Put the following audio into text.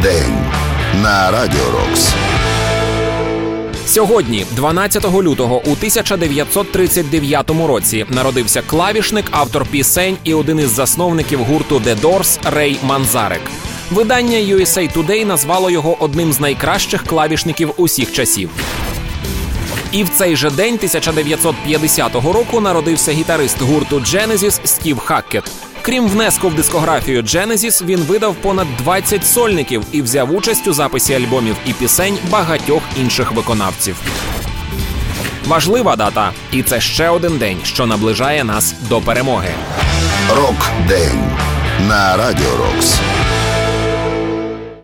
Рок-день на Радіо Рокс. Сьогодні, 12 лютого, у 1939 році, народився клавішник, автор пісень і один із засновників гурту The Doors Рей Манзарек. Видання USA Today назвало його одним з найкращих клавішників усіх часів. І в цей же день 1950 року народився гітарист гурту Genesis Стів Хаккет. Крім внеску в дискографію Genesis, він видав понад 20 сольників і взяв участь у записі альбомів і пісень багатьох інших виконавців. Важлива дата, і це ще один день, що наближає нас до перемоги. Рок-день на Радіо Рокс.